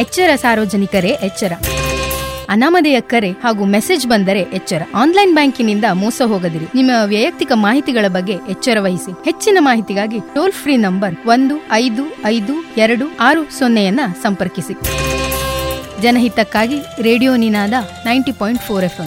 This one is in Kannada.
ಎಚ್ಚರ ಸಾರ್ವಜನಿಕರೇ ಎಚ್ಚರ. ಅನಾಮಧೇಯ ಕರೆ ಹಾಗೂ ಮೆಸೇಜ್ ಬಂದರೆ ಎಚ್ಚರ. ಆನ್ಲೈನ್ ಬ್ಯಾಂಕಿನಿಂದ ಮೋಸ ಹೋಗದಿರಿ. ನಿಮ್ಮ ವೈಯಕ್ತಿಕ ಮಾಹಿತಿಗಳ ಬಗ್ಗೆ ಎಚ್ಚರ ವಹಿಸಿ. ಹೆಚ್ಚಿನ ಮಾಹಿತಿಗಾಗಿ ಟೋಲ್ ಫ್ರೀ ನಂಬರ್ ಒಂದು ಐದು ಐದು ಎರಡು ಆರು ಸೊನ್ನೆಯನ್ನ ಸಂಪರ್ಕಿಸಿ. ಜನಹಿತಕ್ಕಾಗಿ radio Ninaada ninety point four F